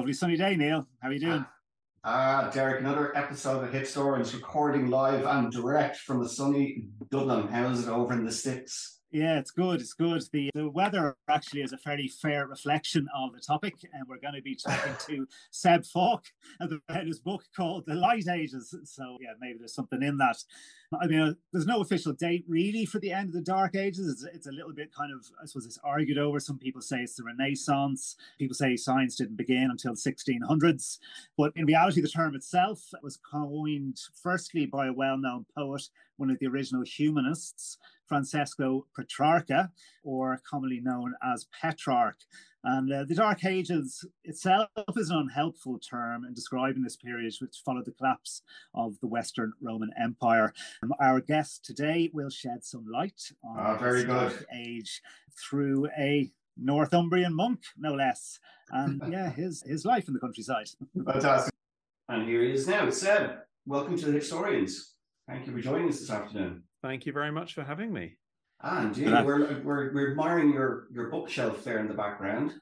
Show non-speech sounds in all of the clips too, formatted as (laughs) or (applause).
Lovely sunny day, Neil. How are you doing? Ah, uh, Derek, another episode of Hipstorians recording live and direct from the sunny Dublin. How's it over in the sticks? Yeah, it's good. It's good. The, the weather actually is a fairly fair reflection of the topic, and we're going to be talking to (laughs) Seb Falk about his book called The Light Ages. So, yeah, maybe there's something in that. I mean, uh, there's no official date really for the end of the Dark Ages. It's, it's, a little bit kind of, I suppose, it's argued over. Some people say it's the Renaissance. People say science didn't begin until the 1600s. But in reality, the term itself was coined firstly by a well known poet, one of the original humanists, Francesco Petrarca, or commonly known as Petrarch. And uh, the Dark Ages itself is an unhelpful term in describing this period, which followed the collapse of the Western Roman Empire. Um, our guest today will shed some light on oh, very Dark good. Age through a Northumbrian monk, no less, and (laughs) yeah, his his life in the countryside. Fantastic. And here he is now, Seb. Welcome to the Hipstorians. Thank you for joining us this afternoon. Thank you very much for having me. Ah, indeed. We're, we're, we're admiring your, your bookshelf there in the background.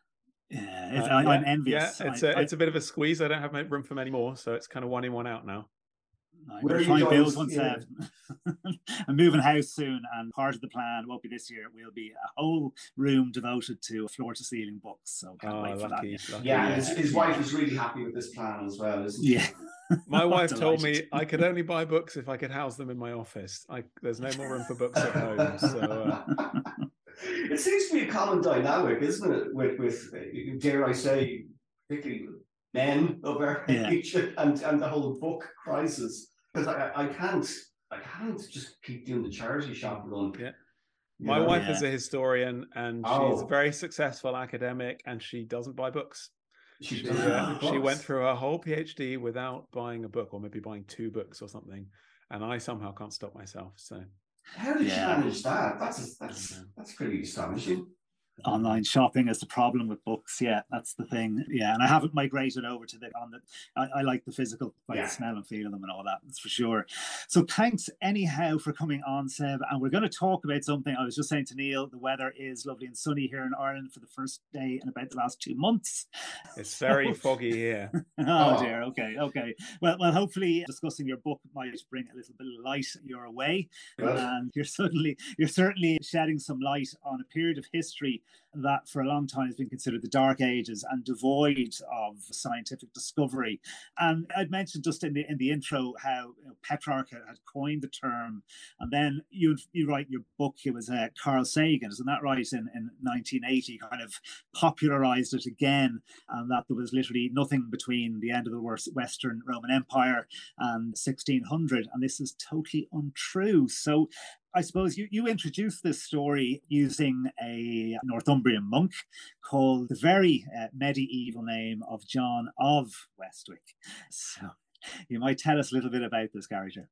Yeah, uh, I, am envious. Yeah, it's I, a it's a bit of a squeeze. I don't have room for many more, so it's kind of one in, one out now. I'm going to try and build one, yeah. (laughs) I'm moving house soon, and part of the plan won't be this year. It will be a whole room devoted to floor to ceiling books. So can't oh, wait for lucky, that. Lucky. Yeah, his, his wife is really happy with this plan as well, isn't she? Yeah. (laughs) My wife told me I could only buy books if I could house them in my office. I, there's no more room for books at home. So, uh... (laughs) it seems to be a common dynamic, isn't it? With, with dare I say, particularly men of our yeah. age and, and the whole book crisis. Because I, I can't, I can't just keep doing the charity shop run. Yeah. My wife yeah. is a historian and oh. she's a very successful academic and she doesn't buy books. She, uh, she went through her whole PhD without buying a book, or maybe buying two books or something. And I somehow can't stop myself. So, how did yeah. she manage that? That's that's that's pretty astonishing online shopping is the problem with books. Yeah, that's the thing. Yeah, and I haven't migrated over to the on the. I, I like the physical, like yeah. the smell and feel of them and all that. That's for sure. So thanks anyhow for coming on, Seb. And we're going to talk about something. I was just saying to Neil, the weather is lovely and sunny here in Ireland for the first day in about the last two months. It's very (laughs) foggy here. (laughs) oh, oh, dear. Okay. Okay. Well, well. Hopefully, discussing your book might bring a little bit of light your way, and you're certainly you're certainly shedding some light on a period of history that for a long time has been considered the dark ages and devoid of scientific discovery. And I'd mentioned just in the in the intro how you know, Petrarch had, coined the term, and then you you write your book. It was uh, Carl Sagan, isn't that right? In in 1980, kind of popularized it again, and that there was literally nothing between the end of the Western Roman Empire and 1600, and this is totally untrue. So I suppose you, you introduced this story using a Northumbrian monk called the very uh, medieval name of John of Westwick. So you might tell us a little bit about this character.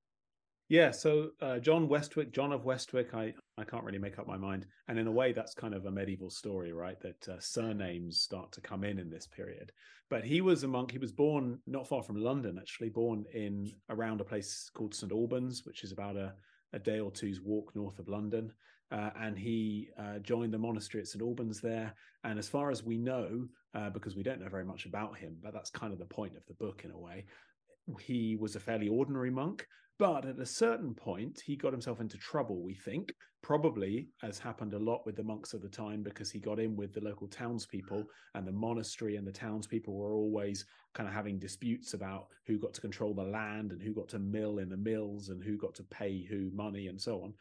Yeah, so uh, John Westwick, John of Westwick, I, I can't really make up my mind. And in a way, that's kind of a medieval story, right? That uh, surnames start to come in in this period. But he was a monk. He was born not far from London, actually, born in around a place called St. Albans, which is about a a day or two's walk north of London. Uh, and he uh, joined the monastery at St Albans there. And as far as we know, uh, because we don't know very much about him, but that's kind of the point of the book in a way, he was a fairly ordinary monk but at a certain point, he got himself into trouble, we think, probably as happened a lot with the monks of the time, because he got in with the local townspeople, and the monastery and the townspeople were always kind of having disputes about who got to control the land and who got to mill in the mills and who got to pay who money and so on.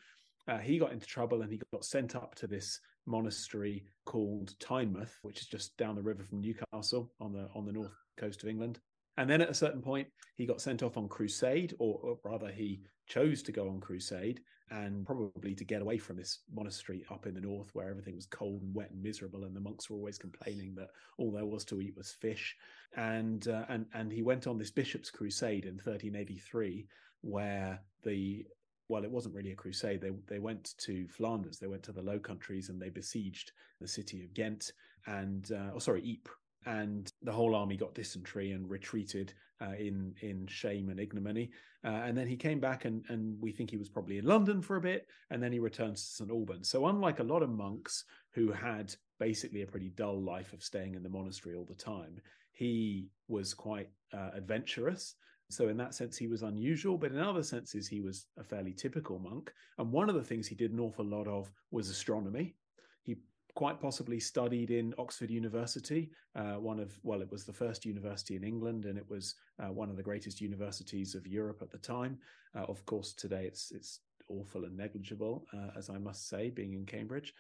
Uh, he got into trouble and he got sent up to this monastery called Tynemouth, which is just down the river from Newcastle on the on the north coast of England. And then at a certain point, he got sent off on crusade, or, or, rather, he chose to go on crusade and probably to get away from this monastery up in the north where everything was cold and wet and miserable. And the monks were always complaining that all there was to eat was fish. And, uh, and, and he went on this bishop's crusade in 1383, where the well, it wasn't really a crusade. They they went to Flanders, they went to the Low Countries, and they besieged the city of Ghent and uh, oh sorry Ypres, and the whole army got dysentery and retreated uh, in in shame and ignominy. Uh, and then he came back, and and we think he was probably in London for a bit, and then he returned to St Albans. So unlike a lot of monks who had basically a pretty dull life of staying in the monastery all the time, he was quite uh, adventurous. So, in that sense, he was unusual, but in other senses, he was a fairly typical monk. And one of the things he did an awful lot of was astronomy. He quite possibly studied in Oxford University, uh, one of, well, it was the first university in England, and it was uh, one of the greatest universities of Europe at the time. Uh, of course, today it's it's awful and negligible, uh, as I must say, being in Cambridge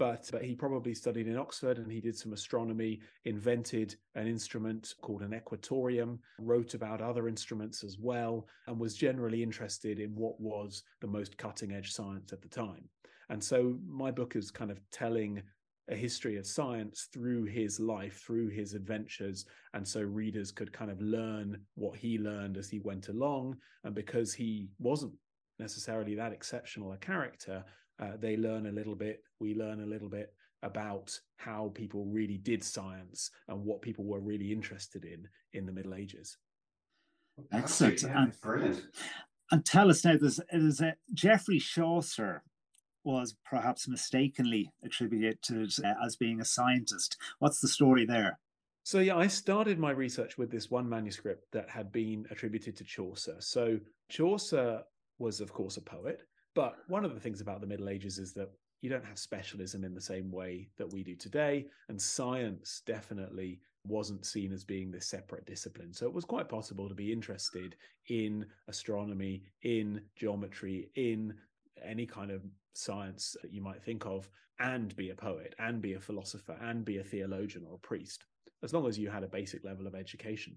but, but he probably studied in Oxford and he did some astronomy, invented an instrument called an equatorium, wrote about other instruments as well, and was generally interested in what was the most cutting edge science at the time. And so my book is kind of telling a history of science through his life, through his adventures. And so readers could kind of learn what he learned as he went along. And because he wasn't necessarily that exceptional a character, uh, they learn a little bit, we learn a little bit about how people really did science and what people were really interested in in the Middle Ages. Excellent. Yeah, and, brilliant. And tell us now, there's, there's a Geoffrey Chaucer was perhaps mistakenly attributed uh, as being a scientist. What's the story there? So yeah, I started my research with this one manuscript that had been attributed to Chaucer. So Chaucer was, of course, a poet, but one of the things about the Middle Ages is that you don't have specialism in the same way that we do today. And science definitely wasn't seen as being this separate discipline. So it was quite possible to be interested in astronomy, in geometry, in any kind of science that you might think of, and be a poet, and be a philosopher, and be a theologian or a priest, as long as you had a basic level of education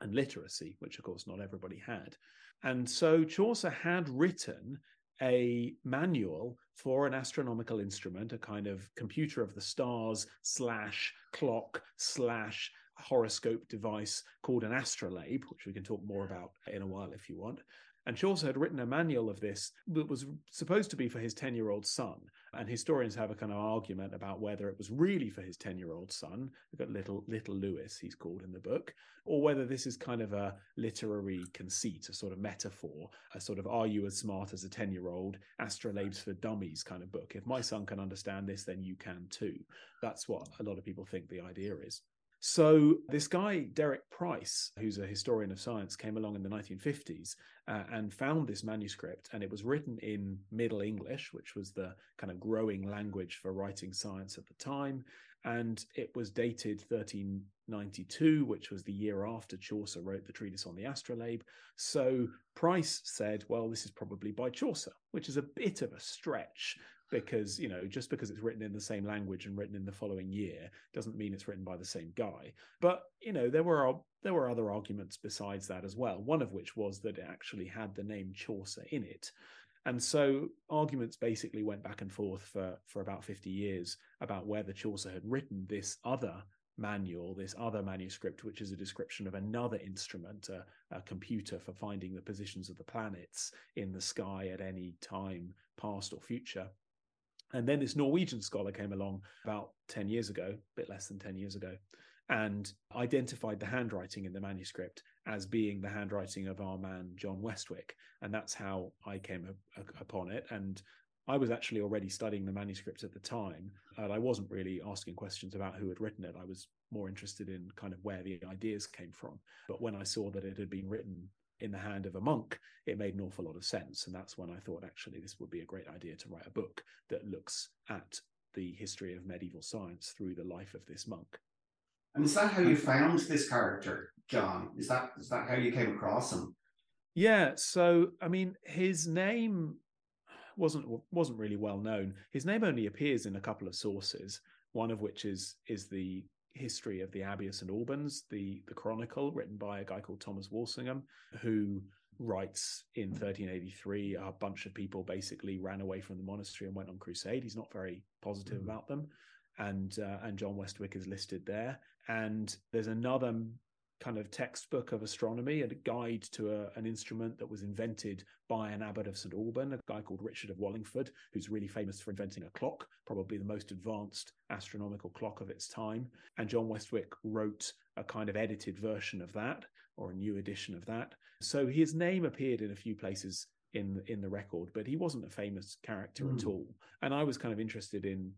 and literacy, which of course not everybody had. And so Chaucer had written a manual for an astronomical instrument, a kind of computer of the stars slash clock slash horoscope device called an astrolabe, which we can talk more about in a while if you want. And Chaucer had written a manual of this that was supposed to be for his 10 year old son. And historians have a kind of argument about whether it was really for his 10 year old son, little, little Lewis, he's called in the book, or whether this is kind of a literary conceit, a sort of metaphor, a sort of are you as smart as a 10 year old, astrolabes for dummies kind of book. If my son can understand this, then you can too. That's what a lot of people think the idea is. So, this guy, Derek Price, who's a historian of science, came along in the 1950s uh, and found this manuscript. And it was written in Middle English, which was the kind of growing language for writing science at the time. And it was dated 1392, which was the year after Chaucer wrote the treatise on the astrolabe. So, Price said, well, this is probably by Chaucer, which is a bit of a stretch because you know just because it's written in the same language and written in the following year doesn't mean it's written by the same guy but you know there were uh, there were other arguments besides that as well one of which was that it actually had the name chaucer in it and so arguments basically went back and forth for for about 50 years about whether chaucer had written this other manual, this other manuscript, which is a description of another instrument, a, a, computer for finding the positions of the planets in the sky at any time, past or future. And then this Norwegian scholar came along about 10 years ago, a bit less than 10 years ago, and identified the handwriting in the manuscript as being the handwriting of our man, John Westwick. And that's how I came upon it. And I was actually already studying the manuscript at the time, and I wasn't really asking questions about who had written it. I was more interested in kind of where the ideas came from. But when I saw that it had been written in the hand of a monk, it made an awful lot of sense. And that's when I thought actually this would be a great idea to write a book that looks at the history of medieval science through the life of this monk. And is that how you found this character, John? Is that is that how you came across him? Yeah, so I mean his name wasn't wasn't really well known. His name only appears in a couple of sources, one of which is is the history of the Abbey of St Albans, the the chronicle written by a guy called Thomas Walsingham, who writes in 1383 a bunch of people basically ran away from the monastery and went on crusade. He's not very positive mm. about them, and uh, and John Westwick is listed there. And there's another kind of textbook of astronomy and a guide to a, an instrument that was invented by an abbot of St. Alban, a guy called Richard of Wallingford, who's really famous for inventing a clock, probably the most advanced astronomical clock of its time. And John Westwick wrote a kind of edited version of that or a new edition of that. So his name appeared in a few places in in the record, but he wasn't a famous character mm. at hmm. all. And I was kind of interested in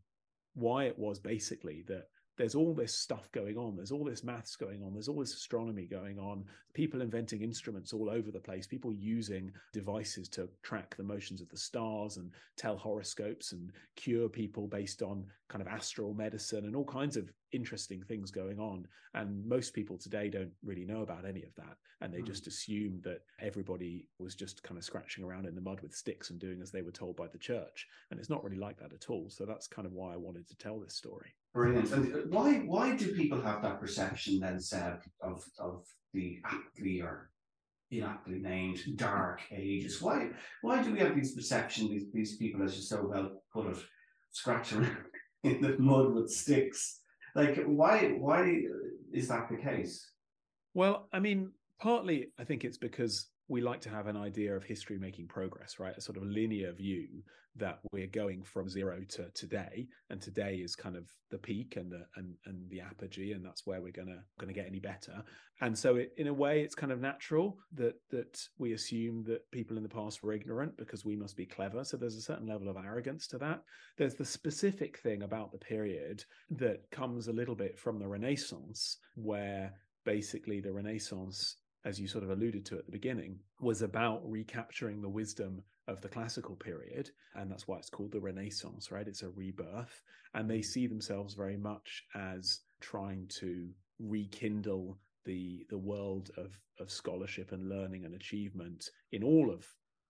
why it was basically that there's all this stuff going on. There's all this maths going on. There's all this astronomy going on. People inventing instruments all over the place. People using devices to track the motions of the stars and tell horoscopes and cure people based on kind of astral medicine and all kinds of interesting things going on. And most people today don't really know about any of that. And they mm. just assume that everybody was just kind of scratching around in the mud with sticks and doing as they were told by the church. And it's not really like that at all. So that's kind of why I wanted to tell this story. Brilliant. And uh, why why do people have that perception then, Seb, of of the aptly or inaptly named dark ages? Why why do we have these perception, these these people, as you so well put it, scratching (laughs) in the mud with sticks? Like why why is that the case? Well, I mean, partly I think it's because we like to have an idea of history making progress, right? A sort of linear view that we're going from zero to today, and today is kind of the peak and the and and the apogee, and that's where we're gonna gonna get any better. And so, it, in a way, it's kind of natural that that we assume that people in the past were ignorant because we must be clever. So there's a certain level of arrogance to that. There's the specific thing about the period that comes a little bit from the Renaissance, where basically the Renaissance as you sort of alluded to at the beginning, was about recapturing the wisdom of the classical period. And that's why it's called the Renaissance, right? It's a rebirth. And they see themselves very much as trying to rekindle the the world of of scholarship and learning and achievement in all of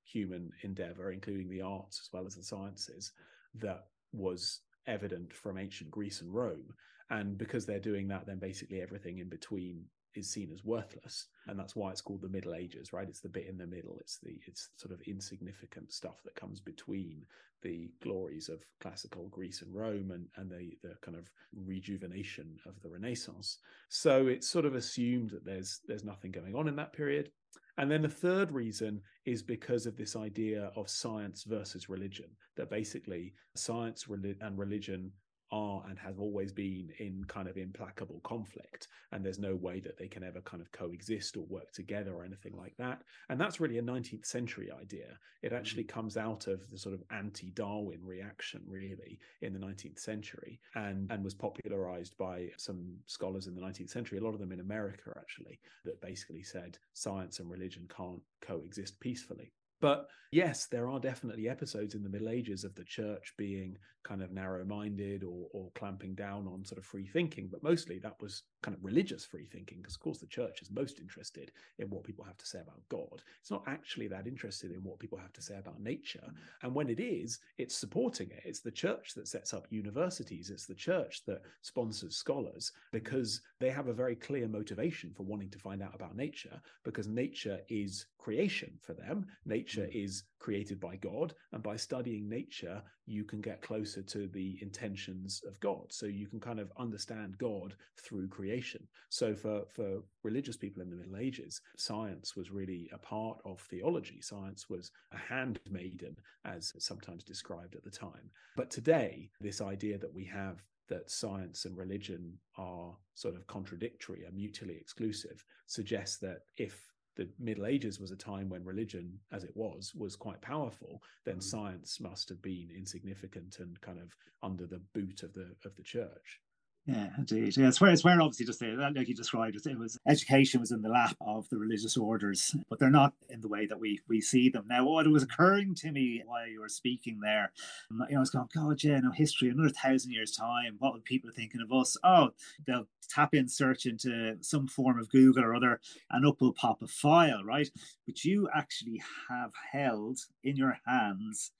human endeavor, including the arts as well as the sciences, that was evident from ancient Greece and Rome. And because they're doing that, then basically everything in between is seen as worthless. And that's why it's called the middle ages right? It's the bit in the middle. It's the it's sort of insignificant stuff that comes between the glories of classical greece and rome and and the the kind of rejuvenation of the renaissance. So it's sort of assumed that there's there's nothing going on in that period. And then the third reason is because of this idea of science versus religion, that basically science and religion are and have always been in kind of implacable conflict and there's no way that they can ever kind of coexist or work together or anything like that. And that's really a 19th century idea. It actually mm-hmm. comes out of the sort of anti-darwin reaction really in the 19th century and and was popularized by some scholars in the 19th century a lot of them in america actually that basically said science and religion can't coexist peacefully. But yes, there are definitely episodes in the Middle Ages of the church being kind of narrow minded or, or clamping down on sort of free thinking. But mostly that was kind of religious free thinking, because of course the church is most interested in what people have to say about God. It's not actually that interested in what people have to say about nature. And when it is, it's supporting it. It's the church that sets up universities, it's the church that sponsors scholars because they have a very clear motivation for wanting to find out about nature, because nature is creation for them. Nature mm. is created by God. And by studying nature, you can get closer to the intentions of God. So you can kind of understand God through creation. So for, for religious people in the Middle Ages, science was really a part of theology. Science was a handmaiden, as sometimes described at the time. But today, this idea that we have that science and religion are sort of contradictory, are mutually exclusive, suggests that if the Middle Ages was a time when religion, as it was, was quite powerful, then mm. science must have been insignificant and kind of under the boot of the of the church. Yeah, indeed. Yeah, it's where it's where obviously just uh, like you described it, was education was in the lap of the religious orders, but they're not in the way that we we see them now. What was occurring to me while you were speaking there, um, you know, I was going, God, yeah, no history, another thousand years time. What would people thinking of us? Oh, they'll tap in, search into some form of Google or other, and up will pop a file, right? But you actually have held in your hands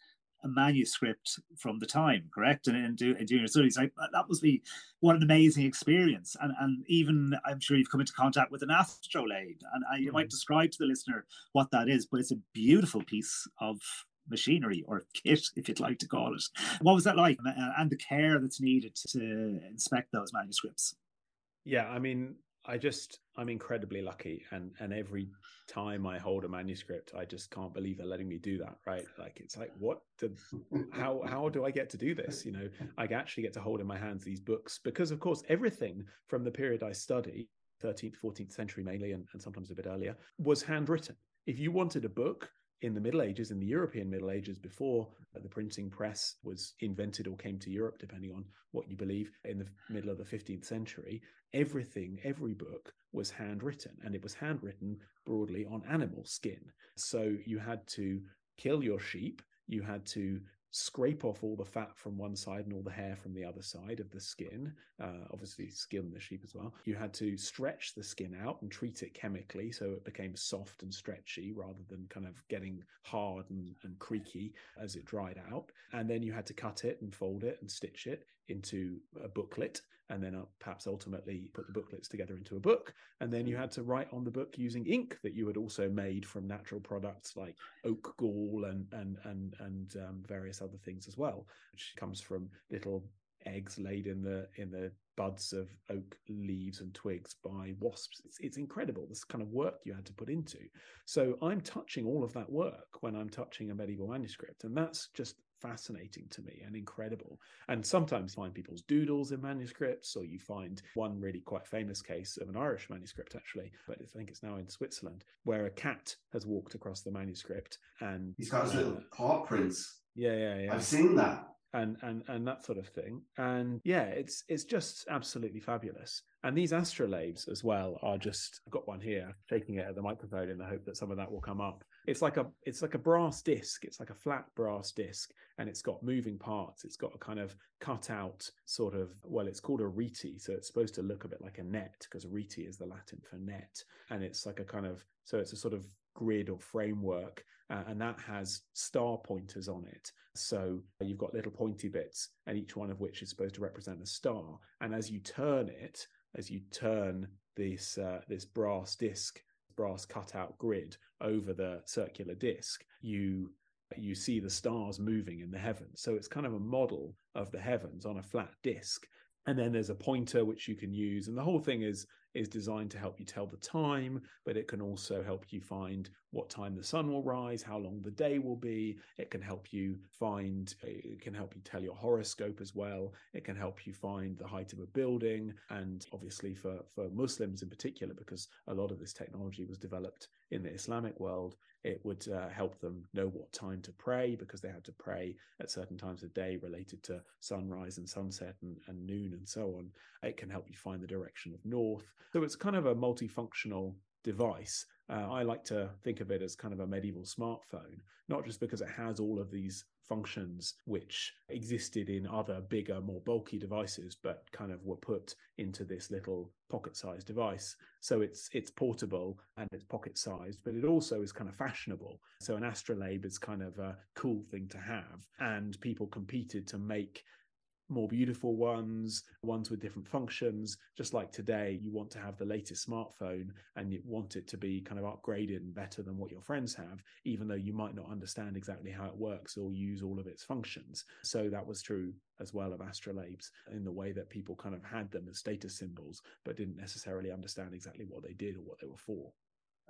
a manuscript from the time, correct? And, and, do, doing your studies, like, that must be what an amazing experience. And and even I'm sure you've come into contact with an astrolabe, and I, you mm-hmm. might describe to the listener what that is. But it's a beautiful piece of machinery or kit, (laughs) if you'd like to call it. What was that like, and the care that's needed to inspect those manuscripts? Yeah, I mean, I just I'm incredibly lucky, and and every time I hold a manuscript, I just can't believe they're letting me do that. Right? Like it's like what? Did, how how do I get to do this? You know, I actually get to hold in my hands these books because, of course, everything from the period I study, 13th, 14th century mainly, and, and sometimes a bit earlier, was handwritten. If you wanted a book, in the Middle Ages, in the European Middle Ages, before the printing press was invented or came to Europe, depending on what you believe, in the middle of the 15th century, everything, every book was handwritten, and it was handwritten broadly on animal skin. So you had to kill your sheep, you had to scrape off all the fat from one side and all the hair from the other side of the skin. Uh, obviously, skin the sheep as well. You had to stretch the skin out and treat it chemically so it became soft and stretchy rather than kind of getting hard and, and creaky as it dried out. And then you had to cut it and fold it and stitch it into a booklet and then uh, perhaps ultimately put the booklets together into a book. And then you had to write on the book using ink that you had also made from natural products like oak gall and and and and um, various other things as well, which comes from little eggs laid in the in the buds of oak leaves and twigs by wasps. It's, it's incredible this kind of work you had to put into. So I'm touching all of that work when I'm touching a medieval manuscript, and that's just fascinating to me and incredible. And sometimes find people's doodles in manuscripts, or you find one really quite famous case of an Irish manuscript, actually, but I think it's now in Switzerland, where a cat has walked across the manuscript and he's got his uh, little paw prints. Yeah, yeah, yeah. I've seen that. And, and and that sort of thing and yeah it's it's just absolutely fabulous and these astrolabes as well are just i've got one here shaking it at the microphone in the hope that some of that will come up it's like a it's like a brass disc. It's like a flat brass disc and it's got moving parts. It's got a kind of cut out sort of well it's called a rete so it's supposed to look a bit like a net because rete is the latin for net. And it's like a kind of so it's a sort of grid or framework uh, and that has star pointers on it. So you've got little pointy bits and each one of which is supposed to represent a star. And as you turn it as you turn this uh, this brass disc brass cutout grid over the circular disc, you you see the stars moving in the heavens. So it's kind of a model of the heavens on a flat disc. And then there's a pointer which you can use, and the whole thing is is designed to help you tell the time, but it can also help you find what time the sun will rise, how long the day will be. It can help you find, it can help you tell your horoscope as well. It can help you find the height of a building. And obviously, for, for Muslims in particular, because a lot of this technology was developed in the Islamic world, it would uh, help them know what time to pray because they had to pray at certain times of day related to sunrise and sunset and, and noon and so on. It can help you find the direction of north. So it's kind of a multifunctional device. Uh, I like to think of it as kind of a medieval smartphone, not just because it has all of these functions which existed in other bigger, more bulky devices, but kind of were put into this little pocket-sized device. So it's it's portable and it's pocket-sized, but it also is kind of fashionable. So an astrolabe is kind of a cool thing to have, and people competed to make more beautiful ones, ones with different functions. Just like today, you want to have the latest smartphone and you want it to be kind of upgraded and better than what your friends have, even though you might not understand exactly how it works or use all of its functions. So that was true as well of astrolabes in the way that people kind of had them as status symbols, but didn't necessarily understand exactly what they did or what they were for.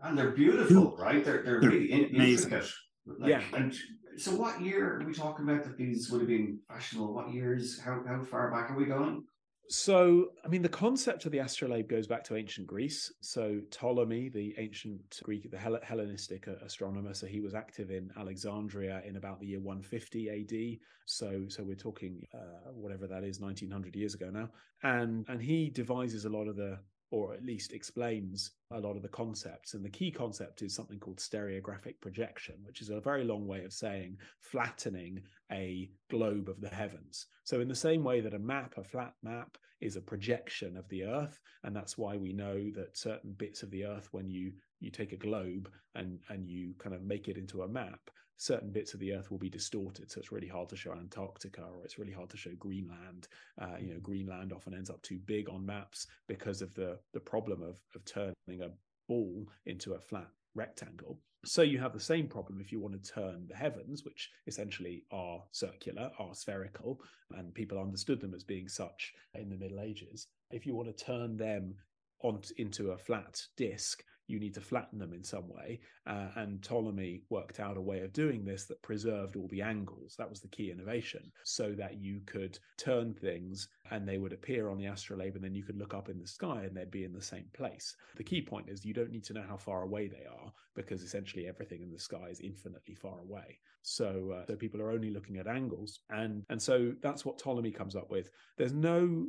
And they're beautiful, right? They're, they're, they're really intricate. Like, yeah. And so, what year are we talking about that these would have been fashionable? What years? How how far back are we going? So, I mean, the concept of the astrolabe goes back to ancient Greece. So, Ptolemy, the ancient Greek, the Hellenistic astronomer, so he was active in Alexandria in about the year 150 AD. So, so we're talking uh, whatever that is, 1900 years ago now, and and he devises a lot of the or at least explains a lot of the concepts. And the key concept is something called stereographic projection, which is a very long way of saying flattening a globe of the heavens. So, in the same way that a map, a flat map, is a projection of the earth, and that's why we know that certain bits of the earth, when you you take a globe and and you kind of make it into a map, certain bits of the earth will be distorted. So it's really hard to show Antarctica or it's really hard to show Greenland. Uh, you know, Greenland often ends up too big on maps because of the the problem of of turning a ball into a flat rectangle. So you have the same problem if you want to turn the heavens, which essentially are circular, are spherical, and people understood them as being such in the Middle Ages. If you want to turn them on into a flat disk you need to flatten them in some way. Uh, and Ptolemy worked out a way of doing this that preserved all the angles. That was the key innovation, so that you could turn things and they would appear on the astrolabe, and then you could look up in the sky and they'd be in the same place. The key point is you don't need to know how far away they are because essentially everything in the sky is infinitely far away. So, uh, so people are only looking at angles, and and so that's what Ptolemy comes up with. There's no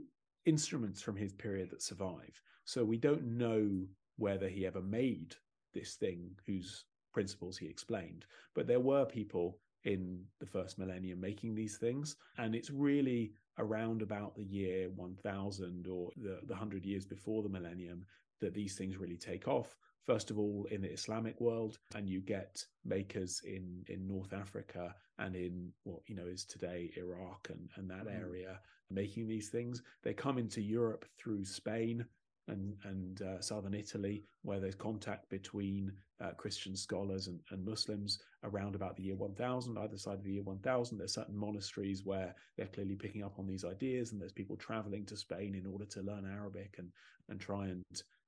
instruments from his period that survive. So we don't know whether he ever made this thing whose principles he explained. But there were people in the first millennium making these things. And it's really around about the year 1000 or the, the 100 years before the millennium that these things really take off. First of all, in the Islamic world, and you get makers in, in North Africa and in what you know is today Iraq and, and that mm. area making these things. They come into Europe through Spain and and uh, southern Italy, where there's contact between uh, Christian scholars and, and, Muslims around about the year 1000, either side of the year 1000. There's certain monasteries where they're clearly picking up on these ideas, and there's people traveling to Spain in order to learn Arabic and and try and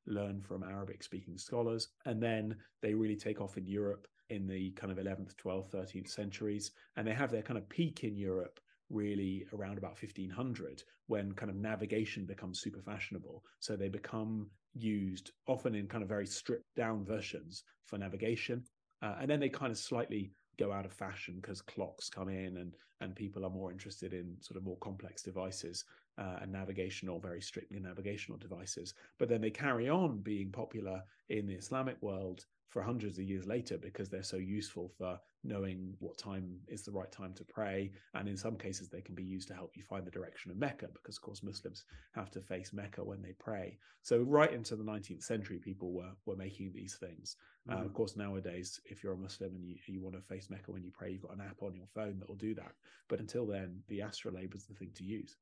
learn from Arabic speaking scholars. And then they really take off in Europe in the kind of 11th, 12th, 13th centuries, and they have their kind of peak in Europe really around about 1500 when kind of navigation becomes super fashionable. So they become used often in kind of very stripped down versions for navigation uh, and then they kind of slightly go out of fashion because clocks come in and and people are more interested in sort of more complex devices uh, and navigational very strictly navigational devices. But then they carry on being popular in the islamic world for hundreds of years later because they're so useful for knowing what time is the right time to pray. And in some cases, they can be used to help you find the direction of Mecca because, of course, Muslims have to face Mecca when they pray. So, right into the 19th century, people were, were making these things. Mm-hmm. Uh, of course, nowadays, if you're a Muslim and you, you want to face Mecca when you pray, you've got an app on your phone that will do that. But until then, the astrolabe was the thing to use.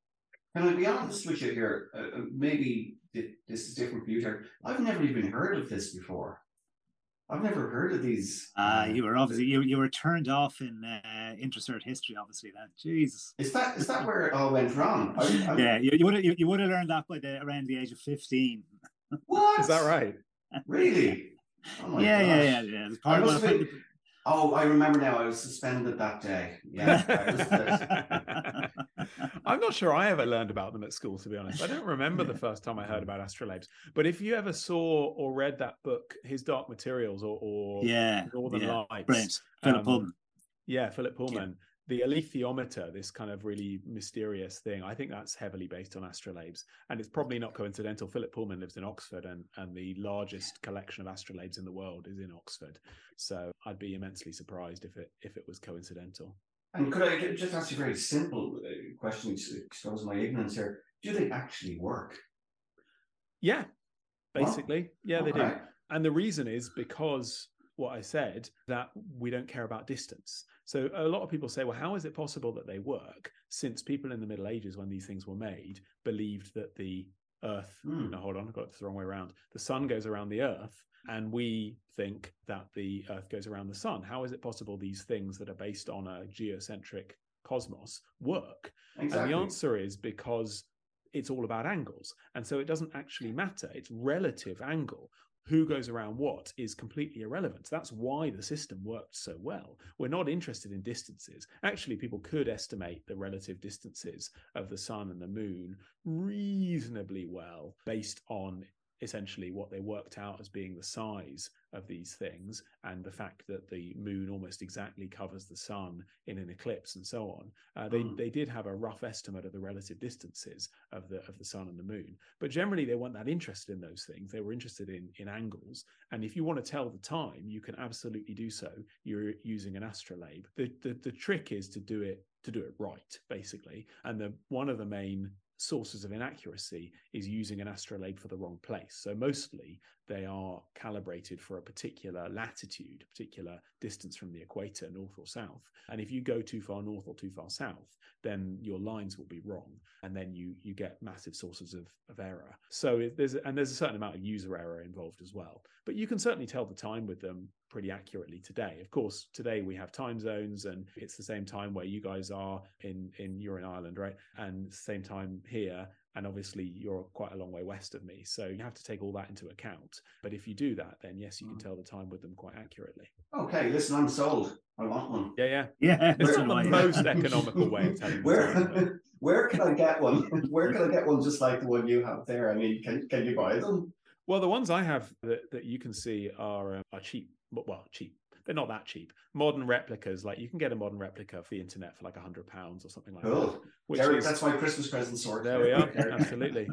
Can I be honest with you here? Uh, uh maybe this is different for you, Terry. I've never even heard of this before. I've never heard of these. Uh, you were obviously you, you were turned off in uh, intercert history, obviously. that Jesus. Is that is that where it all went wrong? I, I, yeah, you, you would have you, you would have learned that by the around the age of fifteen. What is that right? Really? Oh yeah, yeah, yeah, yeah, Part of been, oh, I remember now. I was suspended that day. Yeah. (laughs) I'm not sure I ever learned about them at school, to be honest. I don't remember the first time I heard about astrolabes. But if you ever saw or read that book, His Dark Materials or, or yeah, Northern yeah. Lights, Brilliant. Philip um, Pullman. Yeah, Philip Pullman. The alethiometer, this kind of really mysterious thing, I think that's heavily based on astrolabes. And it's probably not coincidental. Philip Pullman lives in Oxford, and, and the largest collection of astrolabes in the world is in Oxford. So I'd be immensely surprised if it if it was coincidental. And could I just ask you a very simple uh, question to expose my ignorance here? Do they actually work? Yeah, basically. Yeah, they do. And the reason is because what I said that we don't care about distance. So a lot of people say, well, how is it possible that they work since people in the Middle Ages, when these things were made, believed that the Earth, mm. no, hold on, I got it the wrong way around. The sun goes around the Earth and we think that the Earth goes around the sun. How is it possible these things that are based on a geocentric cosmos work? Exactly. And the answer is because it's all about angles. And so it doesn't actually matter. It's relative angle. Who goes around what is completely irrelevant. That's why the system worked so well. We're not interested in distances. Actually, people could estimate the relative distances of the sun and the moon reasonably well based on essentially what they worked out as being the size of these things and the fact that the moon almost exactly covers the sun in an eclipse and so on. Uh, they mm. they did have a rough estimate of the relative distances of the of the sun and the moon but generally they weren't that interested in those things. They were interested in in angles. And if you want to tell the time you can absolutely do so you're using an astrolabe. The the, the trick is to do it to do it right basically. And the one of the main sources of inaccuracy is using an astrolabe for the wrong place. So mostly they are calibrated for a particular latitude, a particular distance from the equator, north or south. And if you go too far north or too far south, then your lines will be wrong, and then you you get massive sources of, of error. So there's and there's a certain amount of user error involved as well. But you can certainly tell the time with them pretty accurately today. Of course, today we have time zones, and it's the same time where you guys are in in you're in Ireland, right? And same time here and obviously you're quite a long way west of me so you have to take all that into account. But if you do that then yes you can mm. tell the time with them quite accurately. Okay listen i'm sold. I want one. Yeah yeah. (laughs) Yeah it's not the most economical way of telling (laughs) where time, (laughs) where can i get one? Where can i get one just like the one you have there? I mean can, can you buy them? Well the ones i have that, that you can see are uh, are cheap but well cheap they're not that cheap. Modern replicas, like you can get a modern replica for the internet for like a hundred pounds or something like cool. that. Which Derek, is, that's my Christmas present sort. There we are. (laughs) Absolutely.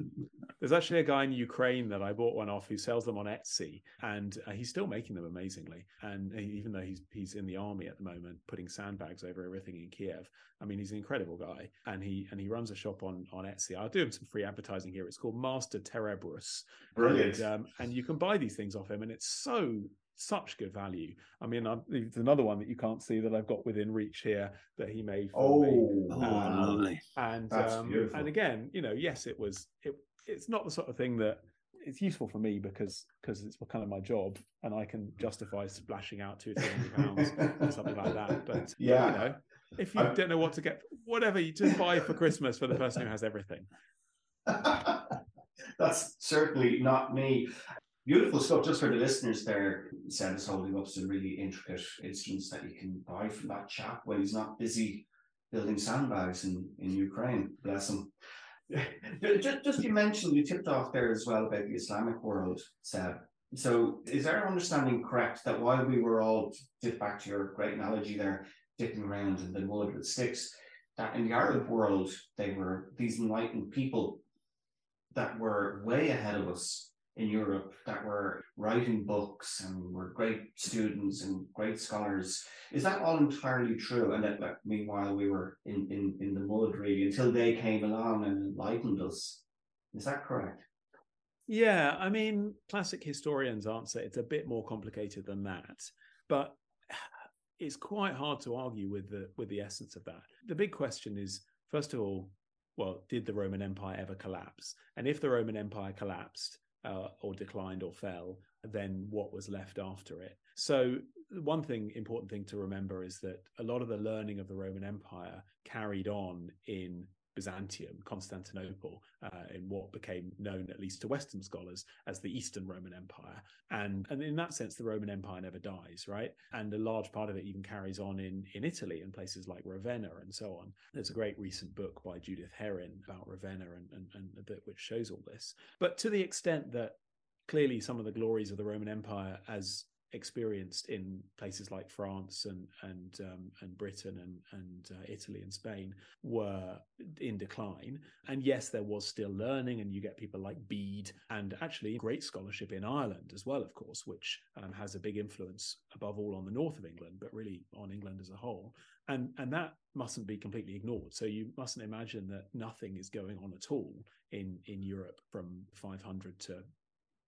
There's actually a guy in Ukraine that I bought one off who sells them on Etsy, and uh, he's still making them amazingly. And even though he's he's in the army at the moment, putting sandbags over everything in Kiev, I mean, he's an incredible guy, and he and he runs a shop on on Etsy. I'll do him some free advertising here. It's called Master Terebrus. Brilliant. And, um, and you can buy these things off him, and it's so such good value. I mean, i there's another one that you can't see that I've got within reach here that he made for oh, me. Oh, um, lovely! And um, and again, you know, yes, it was. It, it's not the sort of thing that it's useful for me because because it's kind of my job and I can justify splashing out two three hundred pounds or something like that. But yeah, you know, if you I... don't know what to get, whatever you just buy for Christmas for the person who has everything. (laughs) That's certainly not me. Beautiful stuff. Just for the listeners there, Seb is holding up some really intricate instruments that you can buy from that chap when he's not busy building sandbags in, in Ukraine. Bless him. (laughs) just, just you mentioned, you tipped off there as well about the Islamic world, Seb. So is our understanding correct that while we were all, dip back to your great analogy there, dipping around in the mud with sticks, that in the Arab world, they were these enlightened people that were way ahead of us in Europe that were writing books and were great students and great scholars. Is that all entirely true? And that, that meanwhile we were in, in, in the mud really until they came along and enlightened us. Is that correct? Yeah, I mean, classic historians answer it's a bit more complicated than that, but it's quite hard to argue with the with the essence of that. The big question is, first of all, well, did the Roman Empire ever collapse? And if the Roman Empire collapsed, uh, or declined or fell, then what was left after it. So, one thing, important thing to remember is that a lot of the learning of the Roman Empire carried on in Byzantium, Constantinople, uh, in what became known, at least to Western scholars, as the Eastern Roman Empire. And, and in that sense, the Roman Empire never dies, right? And a large part of it even carries on in, in Italy and places like Ravenna and so on. There's a great recent book by Judith Herrin about Ravenna and, and, and that which shows all this. But to the extent that clearly some of the glories of the Roman Empire as experienced in places like France and and um, and Britain and and uh, Italy and Spain were in decline. And yes, there was still learning, and you get people like Bede and actually great scholarship in Ireland as well, of course, which um, has a big influence above all on the north of England, but really on England as a whole. And and that mustn't be completely ignored. So you mustn't imagine that nothing is going on at all in in Europe from 500 to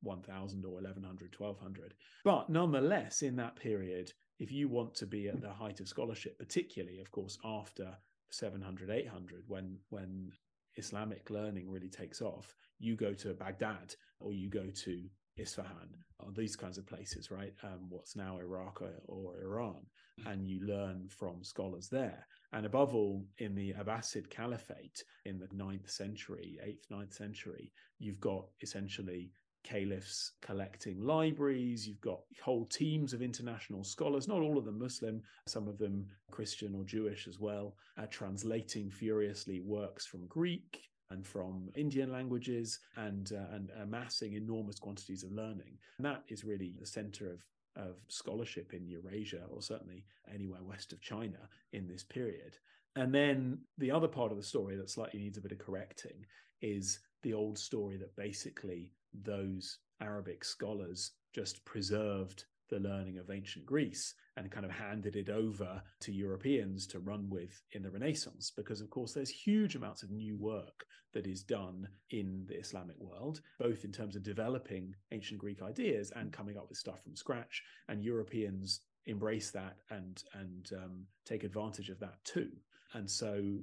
1000 or 1100, 1200. But nonetheless, in that period, if you want to be at the height of scholarship, particularly, of course, after 700, 800, when, when Islamic learning really takes off, you go to Baghdad or you go to Isfahan or these kinds of places, right? Um, what's now Iraq or, or Iran, mm. and you learn from scholars there. And above all, in the Abbasid Caliphate in the 9th century, 8th, 9th century, you've got essentially caliphs collecting libraries. You've got whole teams of international scholars, not all of them Muslim, some of them Christian or Jewish as well, uh, translating furiously works from Greek and from Indian languages and, uh, and amassing enormous quantities of learning. And that is really the center of of scholarship in Eurasia, or certainly anywhere west of China in this period. And then the other part of the story that slightly needs a bit of correcting is the old story that basically those Arabic scholars just preserved the learning of ancient Greece and kind of handed it over to Europeans to run with in the Renaissance. Because, of course, there's huge amounts of new work that is done in the Islamic world, both in terms of developing ancient Greek ideas and coming up with stuff from scratch. And Europeans embrace that and and um, take advantage of that too. And so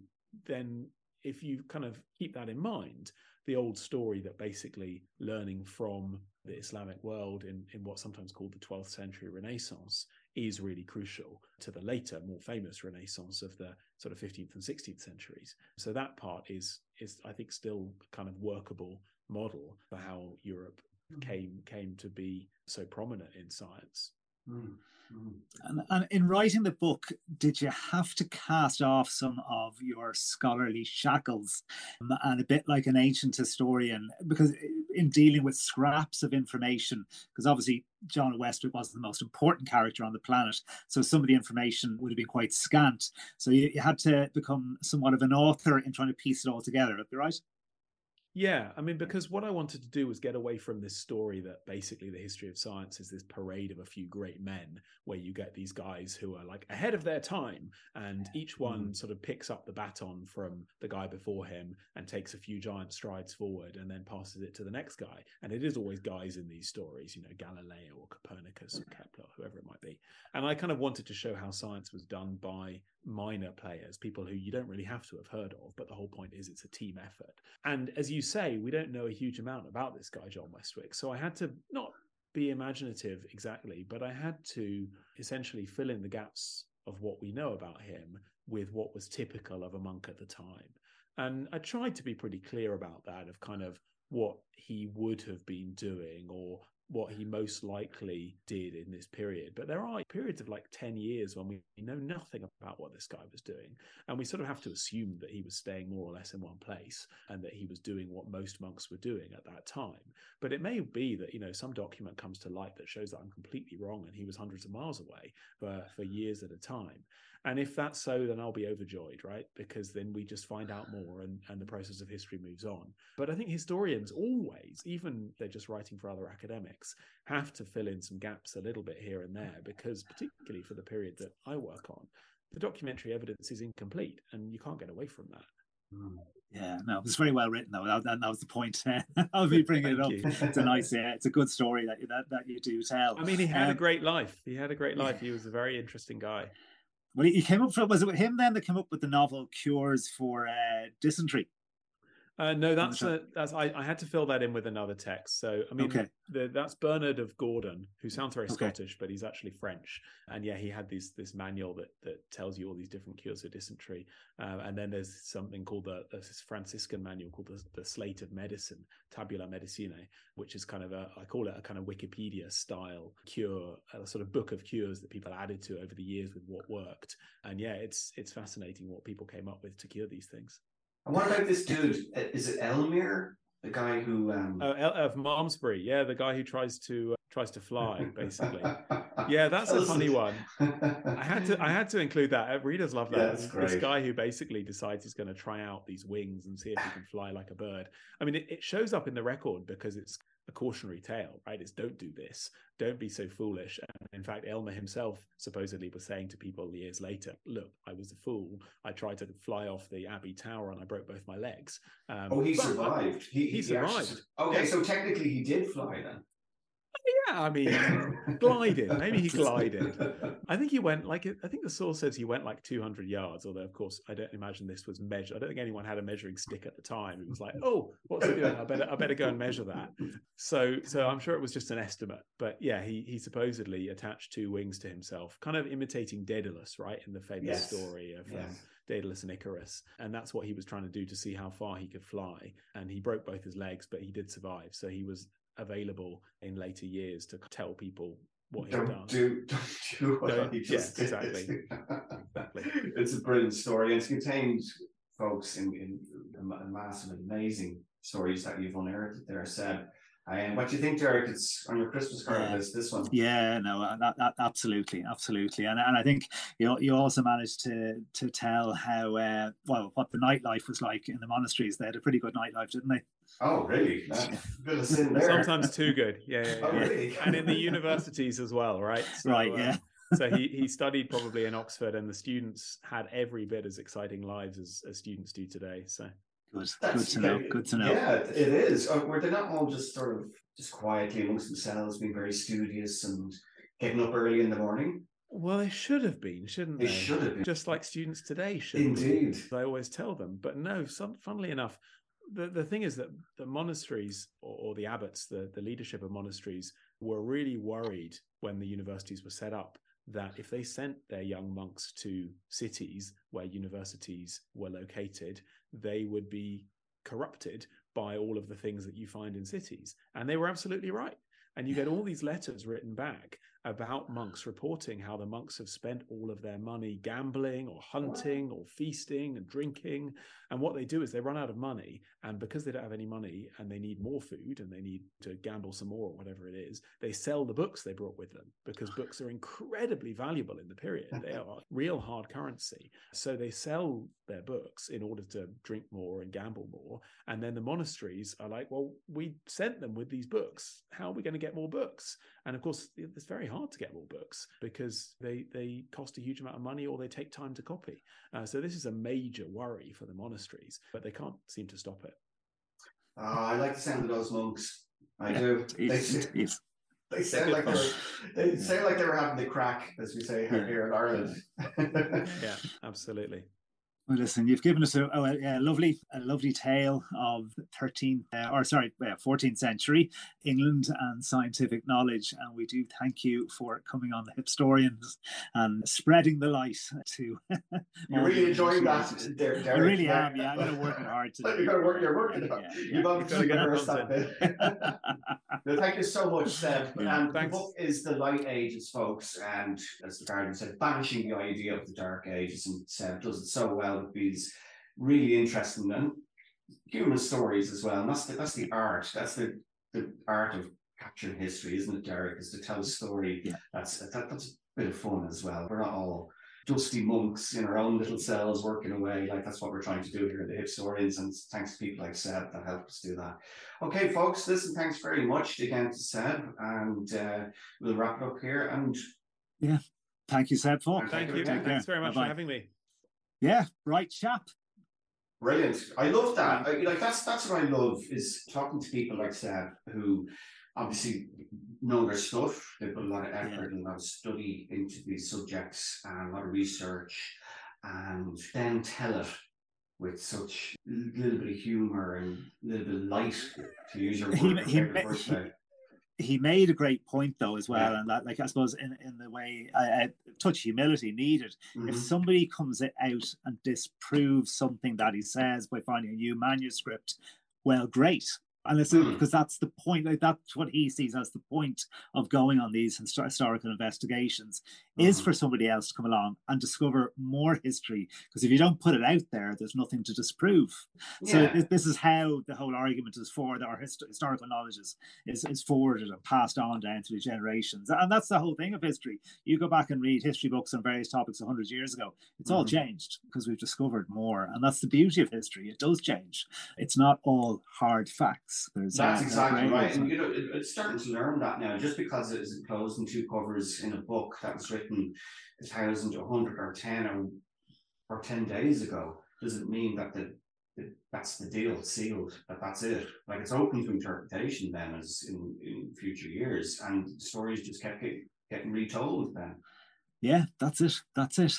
then if you kind of keep that in mind, the old story that basically learning from the Islamic world in, in what's sometimes called the 12th century Renaissance is really crucial to the later, more famous Renaissance of the sort of 15th and 16th centuries. So that part is is I think still kind of workable model for how Europe mm. came came to be so prominent in science. Mm. And, and, in writing the book, did you have to cast off some of your scholarly shackles and a bit like an ancient historian? Because in dealing with scraps of information, because obviously John Westwood was the most important character on the planet, so some of the information would have been quite scant. So you, you had to become somewhat of an author in trying to piece it all together. Would be right? Yeah, I mean, because what I wanted to do was get away from this story that basically the history of science is this parade of a few great men, where you get these guys who are like ahead of their time, and each one mm. sort of picks up the baton from the guy before him and takes a few giant strides forward and then passes it to the next guy. And it is always guys in these stories, you know, Galileo or Copernicus or Kepler, whoever it might be. And I kind of wanted to show how science was done by minor players, people who you don't really have to have heard of, but the whole point is it's a team effort. And as you say, we don't know a huge amount about this guy, John Westwyk. So I had to not be imaginative exactly, but I had to essentially fill in the gaps of what we know about him with what was typical of a monk at the time. And I tried to be pretty clear about that, of kind of what he would have been doing or what he most likely did in this period. But there are periods of like 10 years when we know nothing about what this guy was doing. And we sort of have to assume that he was staying more or less in one place and that he was doing what most monks were doing at that time. But it may be that, you know, some document comes to light that shows that I'm completely wrong and he was hundreds of miles away for, for years at a time. And if that's so, then I'll be overjoyed, right? Because then we just find out more and, and the process of history moves on. But I think historians always, even they're just writing for other academics, have to fill in some gaps a little bit here and there because, particularly for the period that I work on, the documentary evidence is incomplete and you can't get away from that. Hmm. Yeah, no, it's very well written though. That, that was the point (laughs) of me (laughs) bringing it up. It's a nice, yeah, it's a good story that, that that you do tell. I mean, he had um, a great life. He had a great life. He was a very interesting guy. Well, he came up for was it him then that came up with the novel Cures for uh, Dysentery? Uh, no, that's a, that's I, I, had to fill that in with another text. So I mean, okay. the, that's Bernard of Gordon, who sounds very okay. Scottish, but he's actually French. And yeah, he had these this manual that that tells you all these different cures for dysentery. Uh, and then there's something called the this Franciscan manual called the, the Slate of Medicine, Tabula Medicinae, which is kind of a I call it a kind of Wikipedia style cure, a sort of book of cures that people added to over the years with what worked. And yeah, it's it's fascinating what people came up with to cure these things. And what about this dude? Is it Elmer? The guy who um... oh, El- of Malmesbury, yeah, the guy who tries to uh, tries to fly, basically. (laughs) yeah, that's a funny (laughs) one. I had to I had to include that. Uh, readers love that. Yeah, this, this, guy who basically decides he's going to try out these wings and see if he can fly like a bird. I mean, it, it shows up in the record because it's a cautionary tale, right? It's don't do this, don't be so foolish. And in fact, Elmer himself supposedly was saying to people years later, "Look, I was a fool. I tried to fly off the Abbey Tower and I broke both my legs." Um, oh, he survived. He, he, he survived. Actually, okay, so technically he did fly then. Yeah, I mean, glided. Maybe he glided. I think he went like I think the source says he went like 200 yards. Although, of course, I don't imagine this was measured. I don't think anyone had a measuring stick at the time. It was like, oh, what's he doing? I better, I better go and measure that. So, so I'm sure it was just an estimate. But yeah, he he supposedly attached two wings to himself, kind of imitating Daedalus, right, in the famous yes. story of. Um, yes. Um, Daedalus and Icarus. And that's what he was trying to do to see how far he could fly. And he broke both his legs, but he did survive. So he was available in later years to tell people what don't done. Do, (laughs) don't do what don't, he just yeah, did. Exactly. exactly. (laughs) It's a brilliant story. It's contained, folks, in, in a massive, amazing stories that you've unearthed there, Seb. And what do you think, Derek? It's on your Christmas card yeah. list. This one. Yeah, no, that, that, absolutely, absolutely, and and I think you you also managed to to tell how uh, well what the nightlife was like in the monasteries. They had a pretty good nightlife, didn't they? Oh, really? (laughs) Sometimes too good. Yeah, yeah, yeah. Oh, really? and in the universities as well, right? So, right. Uh, yeah. so he, he studied probably in Oxford, and the students had every bit as exciting lives as, as students do today. So good, good to know. Good to know. Yeah, it is. Uh, were they not all just sort of just quietly amongst themselves, being very studious and getting up early in the morning? Well, they should have been, shouldn't they? They should have been. Just like students today should. Indeed. I always tell them. But no, some, funnily enough, the, the thing is that the monasteries or, or, the abbots, the, the leadership of monasteries, were really worried when the universities were set up that if they sent their young monks to cities where universities were located, they would be corrupted by all of the things that you find in cities. And they were absolutely right. And you get all these letters written back about monks reporting how the monks have spent all of their money gambling or hunting or feasting and drinking. And what they do is they run out of money. And because they don't have any money and they need more food and they need to gamble some more or whatever it is, they sell the books they brought with them because (sighs) books are incredibly valuable in the period. They (laughs) are real hard currency. So they sell their books in order to drink more and gamble more. And then the monasteries are like, well, we sent them with these books. How are we going to get more books? And of course, it's very hard to get more books because they they cost a huge amount of money or they take time to copy. Uh, so this is a major worry for the monasteries, but they can't seem to stop it. Uh, I like the sound of those monks. I yeah, do. They, they sound like they were, they sound like they were having the crack, as we say here, here in Ireland. yeah, (laughs) absolutely. Well, listen, you've given us a, a, a, lovely, a lovely tale of 13th, uh, or sorry, 14th century England and scientific knowledge, and we do thank you for coming on the Hipstorians and spreading the light to. (laughs) You're really enjoying that, Derek. I really am. Yeah, I'm going to work hard (laughs) today. You've got to work. You're working. Yeah, yeah, You've obviously got to rehearse that bit. no, thank you so much, Seb. Yeah, and thanks. the book is the Light Ages, folks, and as the Guardian said, banishing the idea of the Dark Ages, and Seb does it so well with these really interesting and human stories as well. And that's the that's the art. That's the the art of capturing history, isn't it, Derek? Is to tell a story. Yeah. That's that, that's a bit of fun as well. We're not all dusty monks in our own little cells working away. Like that's what we're trying to do here at the Hipstorians. And thanks to people like Seb that helped us do that. Okay, folks, listen, thanks very much again to Seb. And uh, we'll wrap it up here. And yeah, thank you, Seb. For thank you. Thanks very much Bye-bye. for having me. Yeah, right chap. Brilliant. I love that. I, like that's that's what I love is talking to people like Seb who obviously know their stuff. They put a lot of effort yeah. and a lot of study into these subjects and a lot of research, and then tell it with such a little bit of humor and a little bit of light, to use your word. He, he, he made a great point though as well, yeah. and that like I suppose in in the way touch humility needed. Mm-hmm. If somebody comes out and disproves something that he says by finding a new manuscript, well, great and it's mm. because that's the point like that's what he sees as the point of going on these historical investigations mm. is mm-hmm. for somebody else to come along and discover more history because if you don't put it out there there's nothing to disprove yeah. so this is how the whole argument is for that our hist- historical knowledge is, is, is forwarded and passed on down through generations and that's the whole thing of history you go back and read history books on various topics 100 years ago it's mm. all mm-hmm. changed because we've discovered more and that's the beauty of history it does change it's not all hard facts there's That's exactly right. And you know, it, it's starting to learn that now. Just because it is enclosed in two covers in a book that was written a thousand, a hundred, or ten, or, or ten days ago, doesn't mean that the, the that's the deal sealed. That that's it. Like it's open to interpretation then, as in in future years, and stories just kept get, getting retold then yeah, that's it. That's it.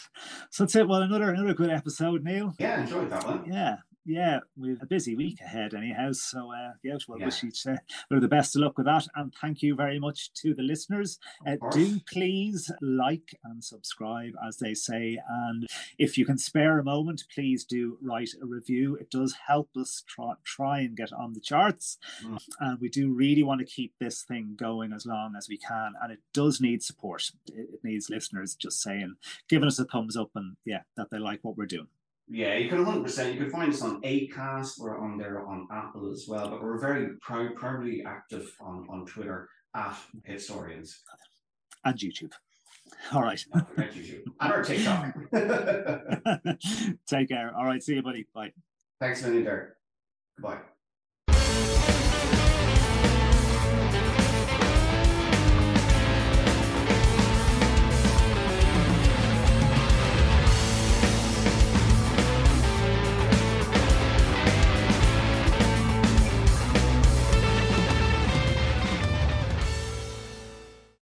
So that's it. Well, another another good episode, Neil. Yeah, enjoyed that one. Yeah, yeah, we've a busy week ahead, anyhow. So, uh, yeah, we'll yeah. wish each uh, the best of luck with that. And thank you very much to the listeners. Uh, do please like and subscribe, as they say. And if you can spare a moment, please do write a review. It does help us try, try and get on the charts. Mm. And we do really want to keep this thing going as long as we can. And it does need support. It, it needs listeners just saying, giving us a thumbs up and, yeah, that they like what we're doing. Yeah, you can 100%. You can find us on Acast. We're on there on Apple as well, but we're very proud, proudly active on, on Twitter at Hipstorians. And YouTube. All right. And YouTube. And our TikTok. (laughs) Take care. All right. See you, buddy. Bye. Thanks a million, Derek. Goodbye.